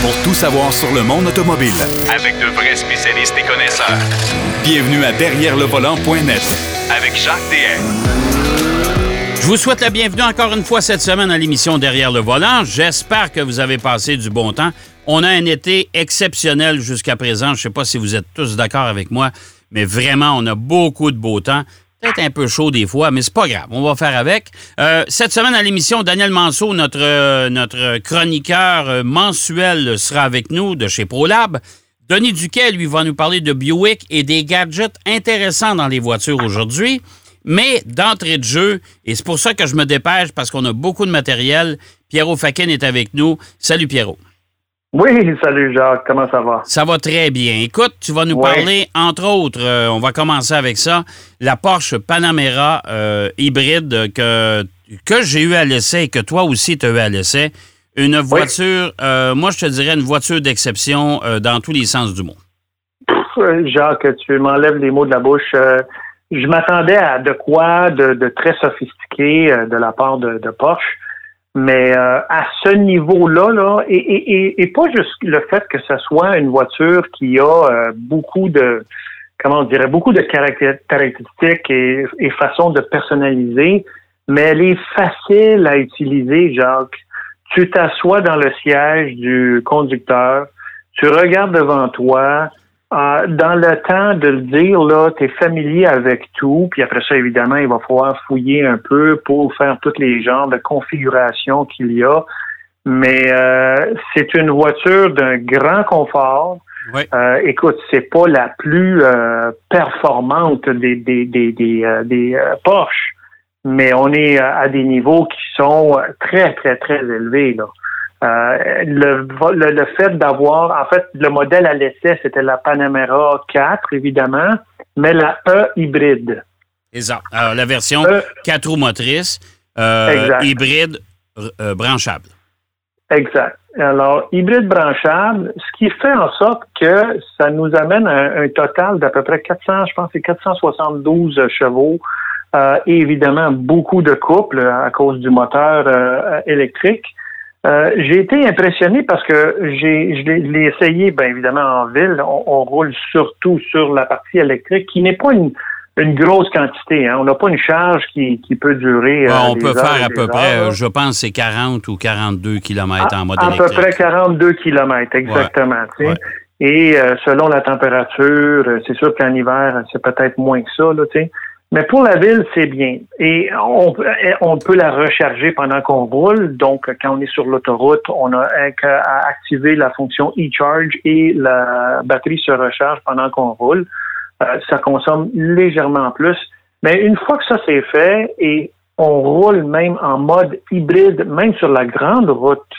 pour tout savoir sur le monde automobile. Avec de vrais spécialistes et connaisseurs. Bienvenue à Derrière le volant.net Avec Jacques DM. Je vous souhaite la bienvenue encore une fois cette semaine à l'émission Derrière le volant. J'espère que vous avez passé du bon temps. On a un été exceptionnel jusqu'à présent. Je ne sais pas si vous êtes tous d'accord avec moi, mais vraiment, on a beaucoup de beau temps. Peut-être un peu chaud des fois, mais c'est pas grave. On va faire avec. Euh, cette semaine à l'émission, Daniel Manceau, notre, euh, notre chroniqueur euh, mensuel, sera avec nous de chez ProLab. Denis Duquet, lui, va nous parler de Buick et des gadgets intéressants dans les voitures aujourd'hui. Mais d'entrée de jeu, et c'est pour ça que je me dépêche parce qu'on a beaucoup de matériel, Pierrot Faken est avec nous. Salut Pierrot. Oui, salut Jacques, comment ça va? Ça va très bien. Écoute, tu vas nous Ouais. parler, entre autres, euh, on va commencer avec ça, la Porsche Panamera euh, hybride que, que j'ai eu à l'essai et que toi aussi tu as eu à l'essai. Une voiture, euh, moi je te dirais une voiture d'exception euh, dans tous les sens du mot. Jacques, tu m'enlèves les mots de la bouche. Je m'attendais à de quoi de, de très sophistiqué de la part de, de Porsche, mais euh, à ce niveau-là, là, et, et, et, pas juste le fait que ce soit une voiture qui a euh, beaucoup de, comment on dirait, beaucoup de caracté- caractéristiques et, et façons de personnaliser, mais elle est facile à utiliser, Jacques. Tu t'assois dans le siège du conducteur, tu regardes devant toi, euh, dans le temps de le dire, là, tu es familier avec tout, puis après ça, évidemment, il va falloir fouiller un peu pour faire tous les genres de configurations qu'il y a. Mais euh, c'est une voiture d'un grand confort. Oui. Euh, écoute, c'est pas la plus euh, performante des des des des, euh, des, euh, Porsche, mais on est à des niveaux qui sont très très très élevés là. Euh, le, le, le fait d'avoir, en fait, le modèle à l'essai, c'était la Panamera 4, évidemment, mais la E hybride. Exact. Alors, la version 4 roues motrices, euh, hybride, euh, branchable. Exact. Alors, hybride branchable, ce qui fait en sorte que ça nous amène à un, un total d'à peu près 400, je pense, que c'est 472 chevaux, et évidemment beaucoup de couple à cause du moteur électrique. Euh, j'ai été impressionné parce que j'ai, je l'ai- essayé, bien évidemment en ville. On, on roule surtout sur la partie électrique, qui n'est pas une, une grosse quantité. Hein. On n'a pas une charge qui, qui peut durer. euh, Ouais, on peut faire à peu près, heures, euh, je pense, c'est 40 ou 42 km en mode à, à électrique. peu près 42 kilomètres, exactement. Ouais. Et euh, selon la température, c'est sûr qu'en hiver, c'est peut-être moins que ça, là, tu sais. Mais pour la ville, c'est bien. Et on, peut- on peut la recharger pendant qu'on roule. Donc, quand on est sur l'autoroute, on a qu'à à activer la fonction e-charge et la batterie se recharge pendant qu'on roule. Euh, ça consomme légèrement plus. Mais une fois que ça c'est fait et on roule même en mode hybride, même sur la grande route,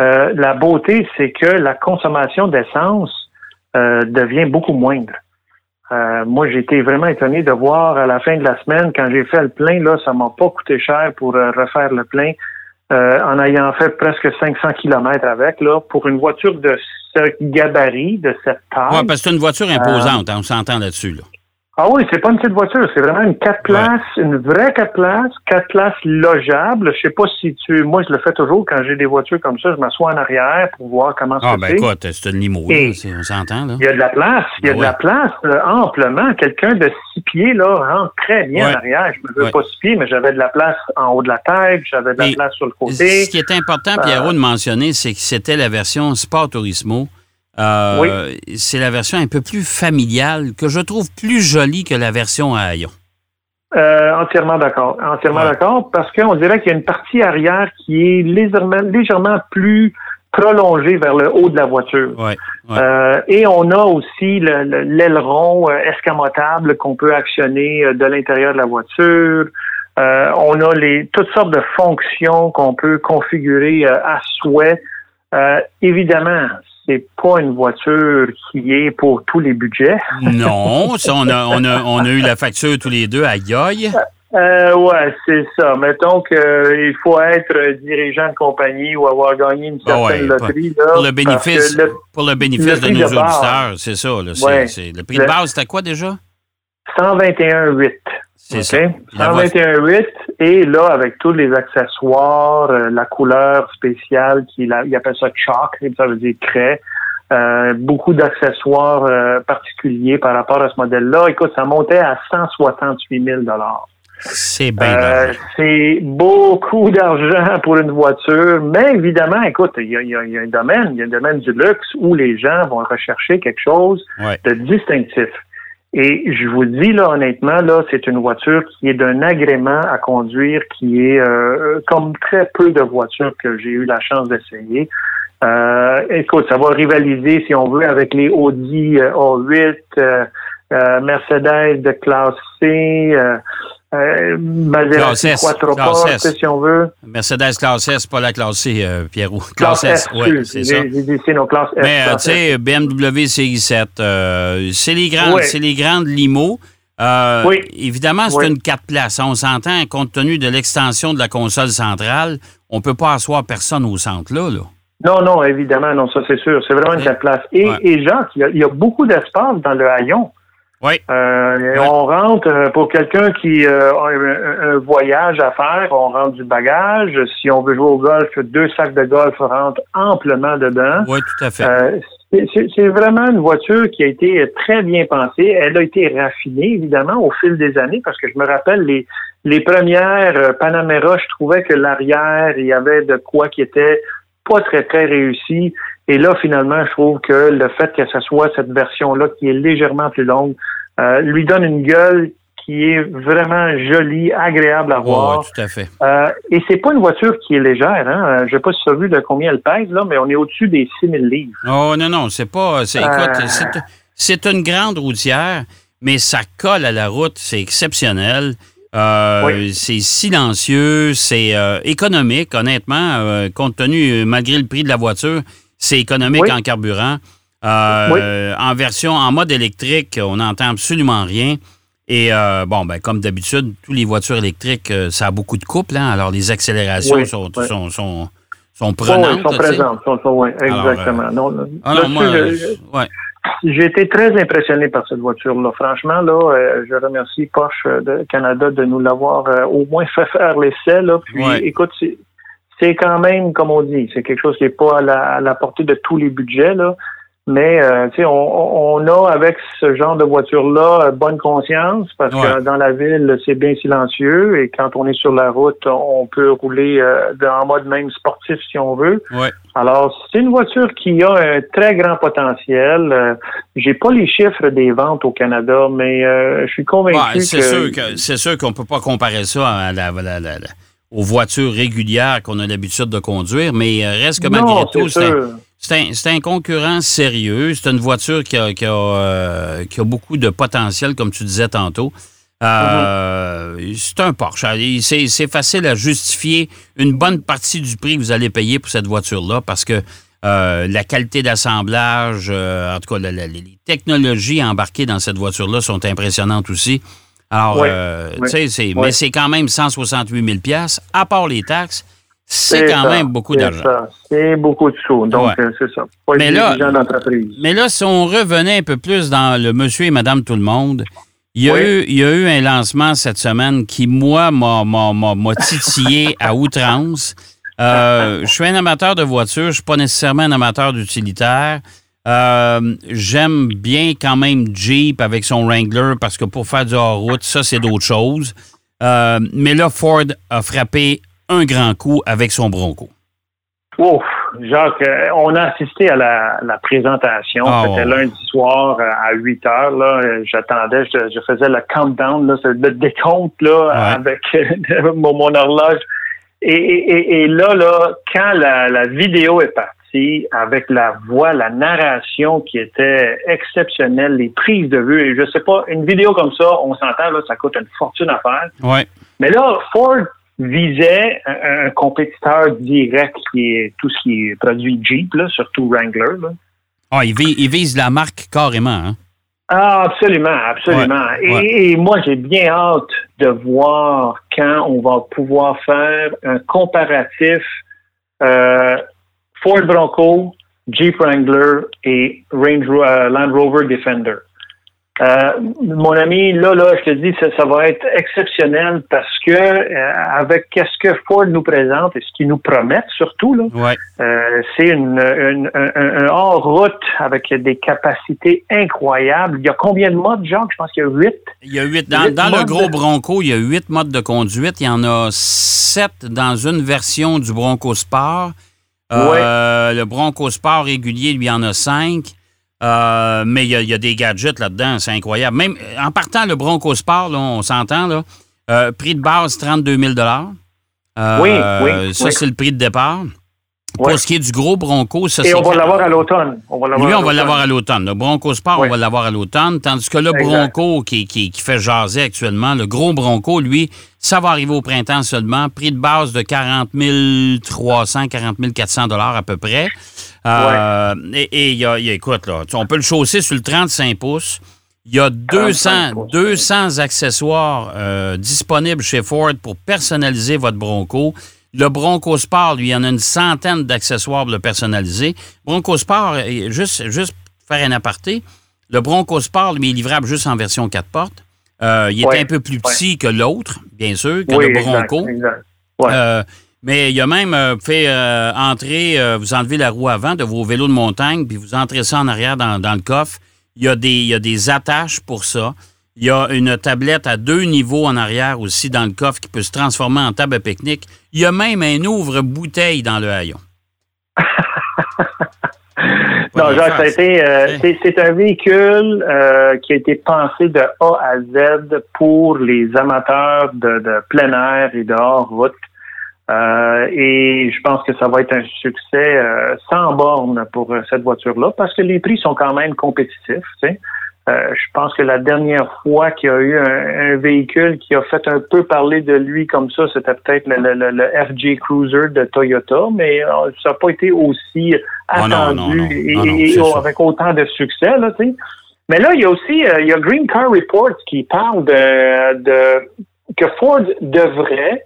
euh, la beauté, c'est que la consommation d'essence euh, devient beaucoup moindre. Euh, moi, j'ai été vraiment étonné de voir à la fin de la semaine, quand j'ai fait le plein, là, ça m'a pas coûté cher pour euh, refaire le plein, euh, en ayant fait presque 500 kilomètres avec, là, pour une voiture de ce gabarit, de cette taille. Oui, parce que c'est une voiture imposante, hein, on s'entend là-dessus. Là. Ah oui, c'est pas une petite voiture, c'est vraiment une quatre places, une vraie quatre places, quatre places logeables. Je sais pas si tu, moi je le fais toujours quand j'ai des voitures comme ça, je m'assois en arrière pour voir comment Ah, ça ben fait. écoute, c'est une limo, Et- là, on s'entend, là. Il y a de la place, il y a Ben de la place euh, amplement. Quelqu'un de six pieds là rentre très bien Ouais. en arrière. Je me veux pas six pieds, mais j'avais de la place en haut de la tête, j'avais de la Et place sur le côté. Ce qui est important, Pierrot, de mentionner, c'est que c'était la version Sport Turismo. Euh, C'est la version un peu plus familiale, que je trouve plus jolie que la version à Hayon. Euh, entièrement d'accord. Entièrement Ouais. d'accord, parce qu'on dirait qu'il y a une partie arrière qui est légèrement, légèrement plus prolongée vers le haut de la voiture. Ouais, ouais. Euh, et on a aussi le- le- l'aileron euh, escamotable qu'on peut actionner de l'intérieur de la voiture. Euh, on a les toutes sortes de fonctions qu'on peut configurer euh, à souhait. Euh, évidemment, c'est pas une voiture qui est pour tous les budgets. Non, ça, on a, on, a, on a eu la facture tous les deux à Yoy. Euh, ouais, c'est ça. Mettons qu'il faut être euh, dirigeant de compagnie ou avoir gagné une Ah certaine ouais, loterie. Là, Pour le bénéfice, le- pour le bénéfice le de nos de auditeurs, c'est ça. Là, c'est- le prix de base, c'était quoi déjà? 121,8. C'est OK? ça. Puis la voiture- 121,8 Et là, avec tous les accessoires, euh, la couleur spéciale, qui il appelle ça chalk, ça veut dire craie, euh, beaucoup d'accessoires euh, particuliers par rapport à ce modèle-là. Écoute, ça montait à 168 000 c'est bien. c'est beaucoup d'argent pour une voiture, mais évidemment, écoute, il y, a, un domaine, il y a un domaine du luxe où les gens vont rechercher quelque chose de distinctif. Et je vous dis là honnêtement, là, c'est une voiture qui est d'un agrément à conduire qui est euh, comme très peu de voitures que j'ai eu la chance d'essayer. Euh, écoute, ça va rivaliser, si on veut, avec les Audi euh, A8, Mercedes de classe C, euh, Maserati Quattro si on veut. Mercedes classe S, pas la classe C, euh, Pierrot. Classe, S, oui, c'est ça. J'ai dit S. Mais tu sais, BMW CI7, euh, c'est les grandes, c'est les grandes limos. Euh, oui. Évidemment, c'est une 4 places. On s'entend, compte tenu de l'extension de la console centrale, on ne peut pas asseoir personne au centre là. là. Non, non, évidemment, non, ça c'est sûr. C'est vraiment une 4 places. Et, et Jacques, il y, y a beaucoup d'espace dans le haillon. Oui. Euh, on rentre euh, pour quelqu'un qui euh, a un, voyage à faire, on rentre du bagage. Si on veut jouer au golf, deux sacs de golf rentrent amplement dedans. Oui, tout à fait. c'est vraiment une voiture qui a été très bien pensée. Elle a été raffinée, évidemment, au fil des années, parce que je me rappelle les, les premières Panamera, je trouvais que l'arrière, il y avait de quoi qui était pas très, très réussi. Et là, finalement, je trouve que le fait que ce soit cette version-là qui est légèrement plus longue euh, lui donne une gueule qui est vraiment jolie, agréable à voir. tout à fait. Euh, et c'est pas une voiture qui est légère. Hein? Euh, je sais pas vu de combien elle pèse, là, mais on est au-dessus des 6000 livres. Oh non, non, c'est pas... C'est, écoute, euh. c'est, une grande routière, mais ça colle à la route. C'est exceptionnel. C'est silencieux, c'est économique, honnêtement, compte tenu, malgré le prix de la voiture, c'est économique en carburant. Euh, en version, en mode électrique, on n'entend absolument rien. Et euh, bon, ben, comme d'habitude, toutes les voitures électriques, euh, ça a beaucoup de couple, hein? alors les accélérations sont, sont, sont, sont, prenantes. sont présentes, sont, exactement. J'ai été très impressionné par cette voiture-là. Franchement, là, je remercie Porsche de Canada de nous l'avoir au moins fait faire l'essai. Puis, écoute, c'est quand même, comme on dit, c'est quelque chose qui n'est pas à la, à la, portée de tous les budgets. Là. Mais euh, on, on, a avec ce genre de voiture-là euh, bonne conscience parce que dans la ville, c'est bien silencieux et quand on est sur la route, on peut rouler euh, en mode même sportif si on veut. Ouais. Alors, c'est une voiture qui a un très grand potentiel. Euh, J'ai pas les chiffres des ventes au Canada, mais je suis convaincu ouais, c'est Sûr que, c'est sûr qu'on peut pas comparer ça à la, la, la, aux voitures régulières qu'on a l'habitude de conduire, mais reste que malgré tout, c'est un, concurrent sérieux. C'est une voiture qui a, euh, qui, a, beaucoup de potentiel, comme tu disais tantôt. Euh, mm-hmm. C'est un Porsche. C'est facile à justifier une bonne partie du prix que vous allez payer pour cette voiture-là parce que euh, la qualité d'assemblage, en tout cas, les technologies embarquées dans cette voiture-là sont impressionnantes aussi. Alors, tu sais, mais c'est quand même 168 000 à part les taxes c'est quand même beaucoup d'argent. C'est beaucoup de sous. Donc, euh, c'est ça. mais, là, mais là, si on revenait un peu plus dans le monsieur et madame tout le monde, il y, a eu, il y a eu un lancement cette semaine qui, moi, m'a titillé à outrance. Euh, je suis un amateur de voitures, je ne suis pas nécessairement un amateur d'utilitaire. Euh, j'aime bien quand même Jeep avec son Wrangler parce que pour faire du hors-route, ça, c'est d'autres choses. mais là, Ford a frappé un grand coup avec son Bronco. Ouf, Jacques, euh, on a assisté à la, présentation. Ah, C'était lundi soir euh, à 8 heures. Là, j'attendais, je, faisais le countdown, là, le décompte là, avec mon, horloge. Et, là, là, quand la, vidéo est partie, avec la voix, la narration qui était exceptionnelle, les prises de vue, et je sais pas, une vidéo comme ça, on s'entend, là, ça coûte une fortune à faire. Ouais. Mais là, Ford visait un, compétiteur direct qui est tout ce qui est produit Jeep, surtout Wrangler. Ah, il vise, la marque carrément. Hein? Ah, absolument, absolument. Et, moi, j'ai bien hâte de voir quand on va pouvoir faire un comparatif euh, Ford Bronco, Jeep Wrangler et Range, euh, Land Rover Defender. Euh, mon ami, là, là, je te dis, ça, ça va être exceptionnel parce que euh, avec qu'est-ce que Ford nous présente et ce qu'ils nous promettent surtout, là, Ouais. euh, c'est une, une- un, un- un hors-route avec des capacités incroyables. Il y a combien de modes, Jacques? Je pense qu'il y a huit. Il y a huit. Dans, Huit dans le gros Bronco, il y a huit modes de conduite. Il y en a sept dans une version du Bronco Sport. Euh, Le Bronco Sport régulier, lui, il y en a cinq. Euh, mais il y, a, il y a des gadgets là-dedans, c'est incroyable. Même en partant le Bronco Sport, là, on s'entend, là, euh, prix de base 32 000 Euh, Oui, oui, Ça, oui. c'est le prix de départ. Ouais. Pour ce qui est du gros Bronco, ça, Et on va l'avoir à l'automne. On va l'avoir lui, on va l'avoir à l'automne. Le Bronco Sport, on va l'avoir à l'automne. Tandis que le Exact. Bronco qui, qui, qui fait jaser actuellement, le gros Bronco, lui, ça va arriver au printemps seulement. Prix de base de 40 300, 40 400 à peu près. Euh, Et et il y a, y a- écoute, là, on peut le chausser sur le 35 pouces. Il y a 200, 35 pouces. 200 accessoires euh, disponibles chez Ford pour personnaliser votre Bronco. Le Bronco Sport, lui, il y en a une centaine d'accessoires pour le personnaliser. Bronco Sport, euh, juste, juste pour faire un aparté, le Bronco Sport, lui, est livrable juste en version 4 portes. Euh, il est Ouais, un peu plus petit que l'autre, bien sûr, que Oui, le Bronco. exact. Ouais. Euh, mais il a même, euh, euh, entrer, vous enlevez la roue avant de vos vélos de montagne, puis vous entrez ça en arrière dans, dans le coffre. Il y, a des, il y a des attaches pour ça. Il y a une tablette à deux niveaux en arrière aussi dans le coffre qui peut se transformer en table à pique-nique. Il y a même un ouvre-bouteille dans le haillon. Non, Jacques, ça, ça a été, euh, c'est, c'est un véhicule euh, qui a été pensé de A à Z pour les amateurs de, de plein air et de hors-route. Euh, et je pense que ça va être un succès sans borne pour cette voiture-là parce que les prix sont quand même compétitifs. Tu sais. Euh, je pense que la dernière fois qu'il y a eu un, un véhicule qui a fait un peu parler de lui comme ça, c'était peut-être le, le- le- FJ Cruiser de Toyota, mais euh, ça n'a pas été aussi non, attendu non. et, Non, non, et- c'est et ça. avec autant de succès. Là. Mais là, il y a aussi euh, il y a Green Car Report qui parle de, de que Ford devrait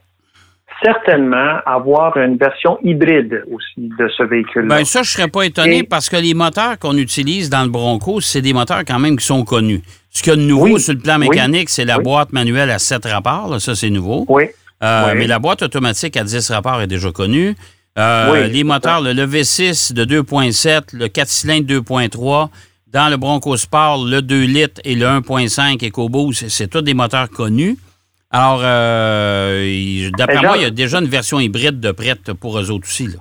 certainement avoir une version hybride aussi de ce véhicule-là. Ben ça, je serais pas étonné Et- parce que les moteurs qu'on utilise dans le Bronco, c'est des moteurs quand même qui sont connus. Ce qu'il y a de nouveau Oui, sur le plan oui, mécanique, c'est la oui. boîte manuelle à 7 rapports. là, ça, c'est nouveau. oui, Euh, Oui. Mais la boîte automatique à 10 rapports est déjà connue. Euh, Oui, les moteurs, le, le V6 de 2.7, le 4 cylindres 2.3, dans le Bronco Sport, le 2 litres et le 1.5 EcoBoost, c'est- c'est tous des moteurs connus. Alors, euh, d'après Mais moi, il y a déjà une version hybride de prête pour eux autres aussi. Là.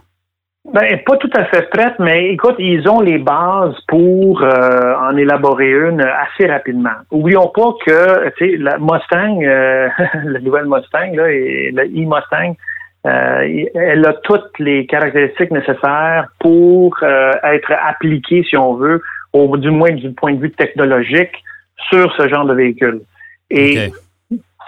Ben, pas tout à fait prête, mais écoute, ils ont les bases pour euh, en élaborer une assez rapidement. Oublions pas que, tu sais, la Mustang, euh, la nouvelle Mustang, là, et la e-Mustang, euh, elle a toutes les caractéristiques nécessaires pour euh, être appliquée, si on veut, au du moins du point de vue technologique, sur ce genre de véhicule. Et.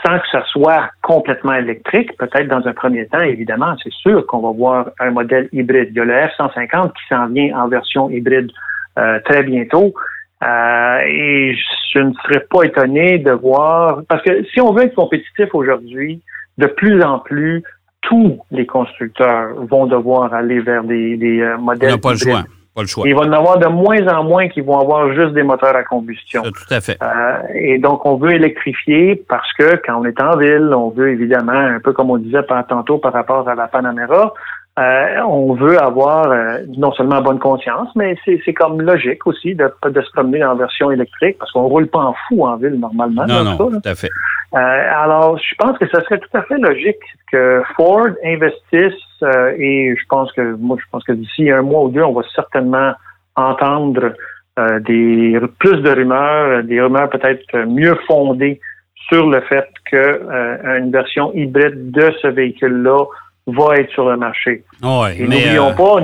Sans que ça soit complètement électrique, peut-être dans un premier temps, évidemment, c'est sûr qu'on va voir un modèle hybride. Il y a le F-150 qui s'en vient en version hybride euh, très bientôt. Euh, et je ne serais pas étonné de voir, parce que si on veut être compétitif aujourd'hui, de plus en plus, tous les constructeurs vont devoir aller vers des, des euh, On modèles n'a pas le choix. Pas le choix. Il va y en avoir de moins en moins qui vont avoir juste des moteurs à combustion. Ça, tout à fait. Euh, et donc, on veut électrifier parce que quand on est en ville, on veut évidemment, un peu comme on disait tantôt par rapport à la Panamera, euh, on veut avoir euh, non seulement bonne conscience, mais c'est comme logique aussi de, de se promener en version électrique parce qu'on roule pas en fou en ville normalement. Non, non, ça, tout à fait. Euh, alors, je pense que ce serait tout à fait logique que Ford investisse euh, et je pense que moi, je pense que d'ici un mois ou deux, on va certainement entendre euh, des plus de rumeurs, des rumeurs peut-être mieux fondées sur le fait que euh, une version hybride de ce véhicule-là va être sur le marché. Ouais, Et n'oublions euh, pas,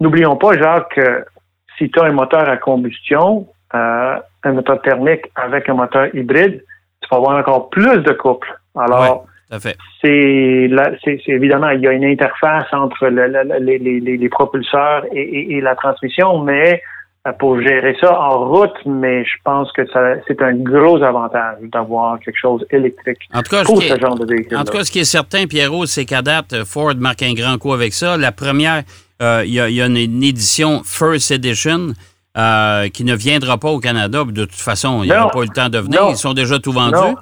n'oublions pas, Jacques, que si tu as un moteur à combustion, euh, un moteur thermique avec un moteur hybride, tu vas avoir encore plus de couple. Alors, c'est, c'est, c'est évidemment, il y a une interface entre le- le- le- les, les- les- les propulseurs et, et- et la transmission, mais pour gérer ça en route, mais je pense que ça, c'est un gros avantage d'avoir quelque chose électrique En tout cas, pour ce qui ce est- genre de véhicule. En tout cas, ce qui est certain, Pierrot, c'est qu'à date, euh, Ford marque un grand coup avec ça. La première, euh, il y, a, il y a une, une édition First Edition. euh, qui ne viendra pas au Canada. De toute façon, il n'aura pas eu le temps de venir. Non. Ils sont déjà tout vendus. Non.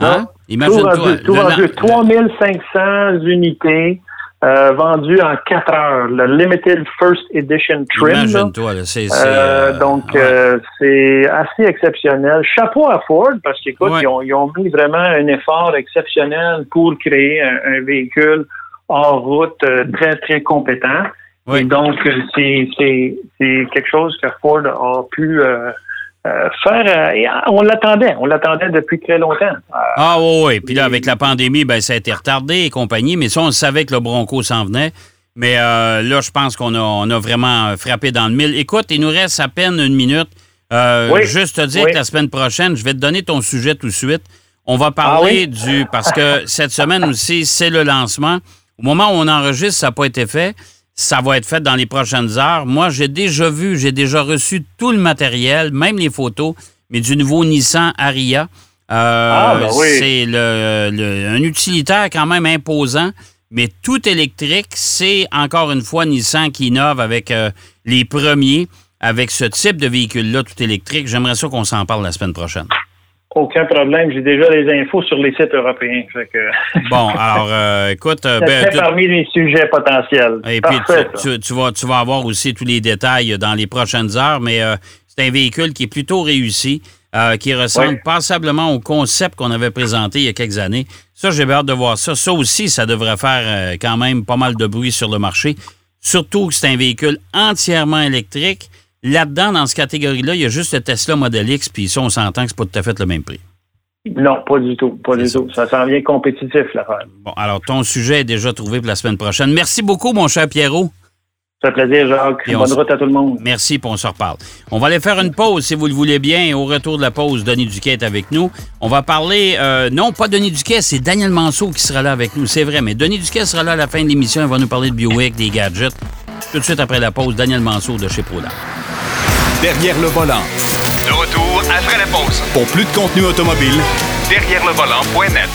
Hein? Non. Imagine-toi. Tout vendu, tout le- vendu. le- 3500 unités euh, vendues en 4 heures. Le Limited First Edition Trim. Imagine-toi. c'est- c'est, Euh, euh, donc, ouais. euh, c'est assez exceptionnel. Chapeau à Ford, parce qu'écoute, Ouais. ils, ont, ils ont mis vraiment un effort exceptionnel pour créer un, un véhicule hors route euh, très, très compétent. Et donc, euh, c'est c'est- c'est quelque chose que Ford a pu euh, faire. euh, et on l'attendait. On l'attendait depuis très longtemps. Euh, Ah oui, oui. Puis là, avec la pandémie, ben, ça a été retardé et compagnie. Mais ça, on savait que le Bronco s'en venait. Mais là, je pense qu'on a, on a vraiment frappé dans le mille. Écoute, il nous reste à peine une minute. Oui. Juste te dire Oui. que la semaine prochaine, je vais te donner ton sujet tout de suite. On va parler Ah du... Parce que cette semaine aussi, c'est le lancement. Au moment où on enregistre, ça n'a pas été fait. Ça va être fait dans les prochaines heures. Moi, j'ai déjà vu, j'ai déjà reçu tout le matériel, même les photos, mais du nouveau Nissan Aria. Euh, Ah, ben oui. C'est le, le- un utilitaire quand même imposant, mais tout électrique. C'est encore une fois Nissan qui innove avec euh, les premiers, avec ce type de véhicule-là, tout électrique. J'aimerais ça qu'on s'en parle la semaine prochaine. Aucun problème. J'ai déjà les infos sur les sites européens. Fait que, Bon, alors, euh, écoute, euh, ben, parmi les sujets potentiels. Et puis, tu, ça. tu- tu vas, tu vas avoir aussi tous les détails dans les prochaines heures, mais euh, c'est un véhicule qui est plutôt réussi, euh, qui ressemble passablement au concept qu'on avait présenté il y a quelques années. Ça, j'ai hâte de voir ça. Ça aussi, ça devrait faire quand même pas mal de bruit sur le marché. Surtout que c'est un véhicule entièrement électrique. Là-dedans, dans cette catégorie-là, il y a juste le Tesla Model X, puis ça, on s'entend que c'est pas tout à fait le même prix. Non, pas du tout. Pas du ça. tout. Ça s'en vient compétitif, l'affaire. Bon, alors, ton sujet est déjà trouvé pour la semaine prochaine. Merci beaucoup, mon cher Pierrot. Ça fait plaisir, Jacques. Et Bonne s- route à tout le monde. Merci, puis on se reparle. On va aller faire une pause, si vous le voulez bien. Et au retour de la pause, Denis Duquet est avec nous. On va parler, euh, non, pas Denis Duquet, c'est Daniel Manceau qui sera là avec nous, c'est vrai. Mais Denis Duquet sera là à la fin de l'émission. Il va nous parler de Buick, des gadgets. Tout de suite après la pause, Daniel Manceau de chez Prodan. Derrière le volant. De retour après la pause. Pour plus de contenu automobile, Derrière le volant.net.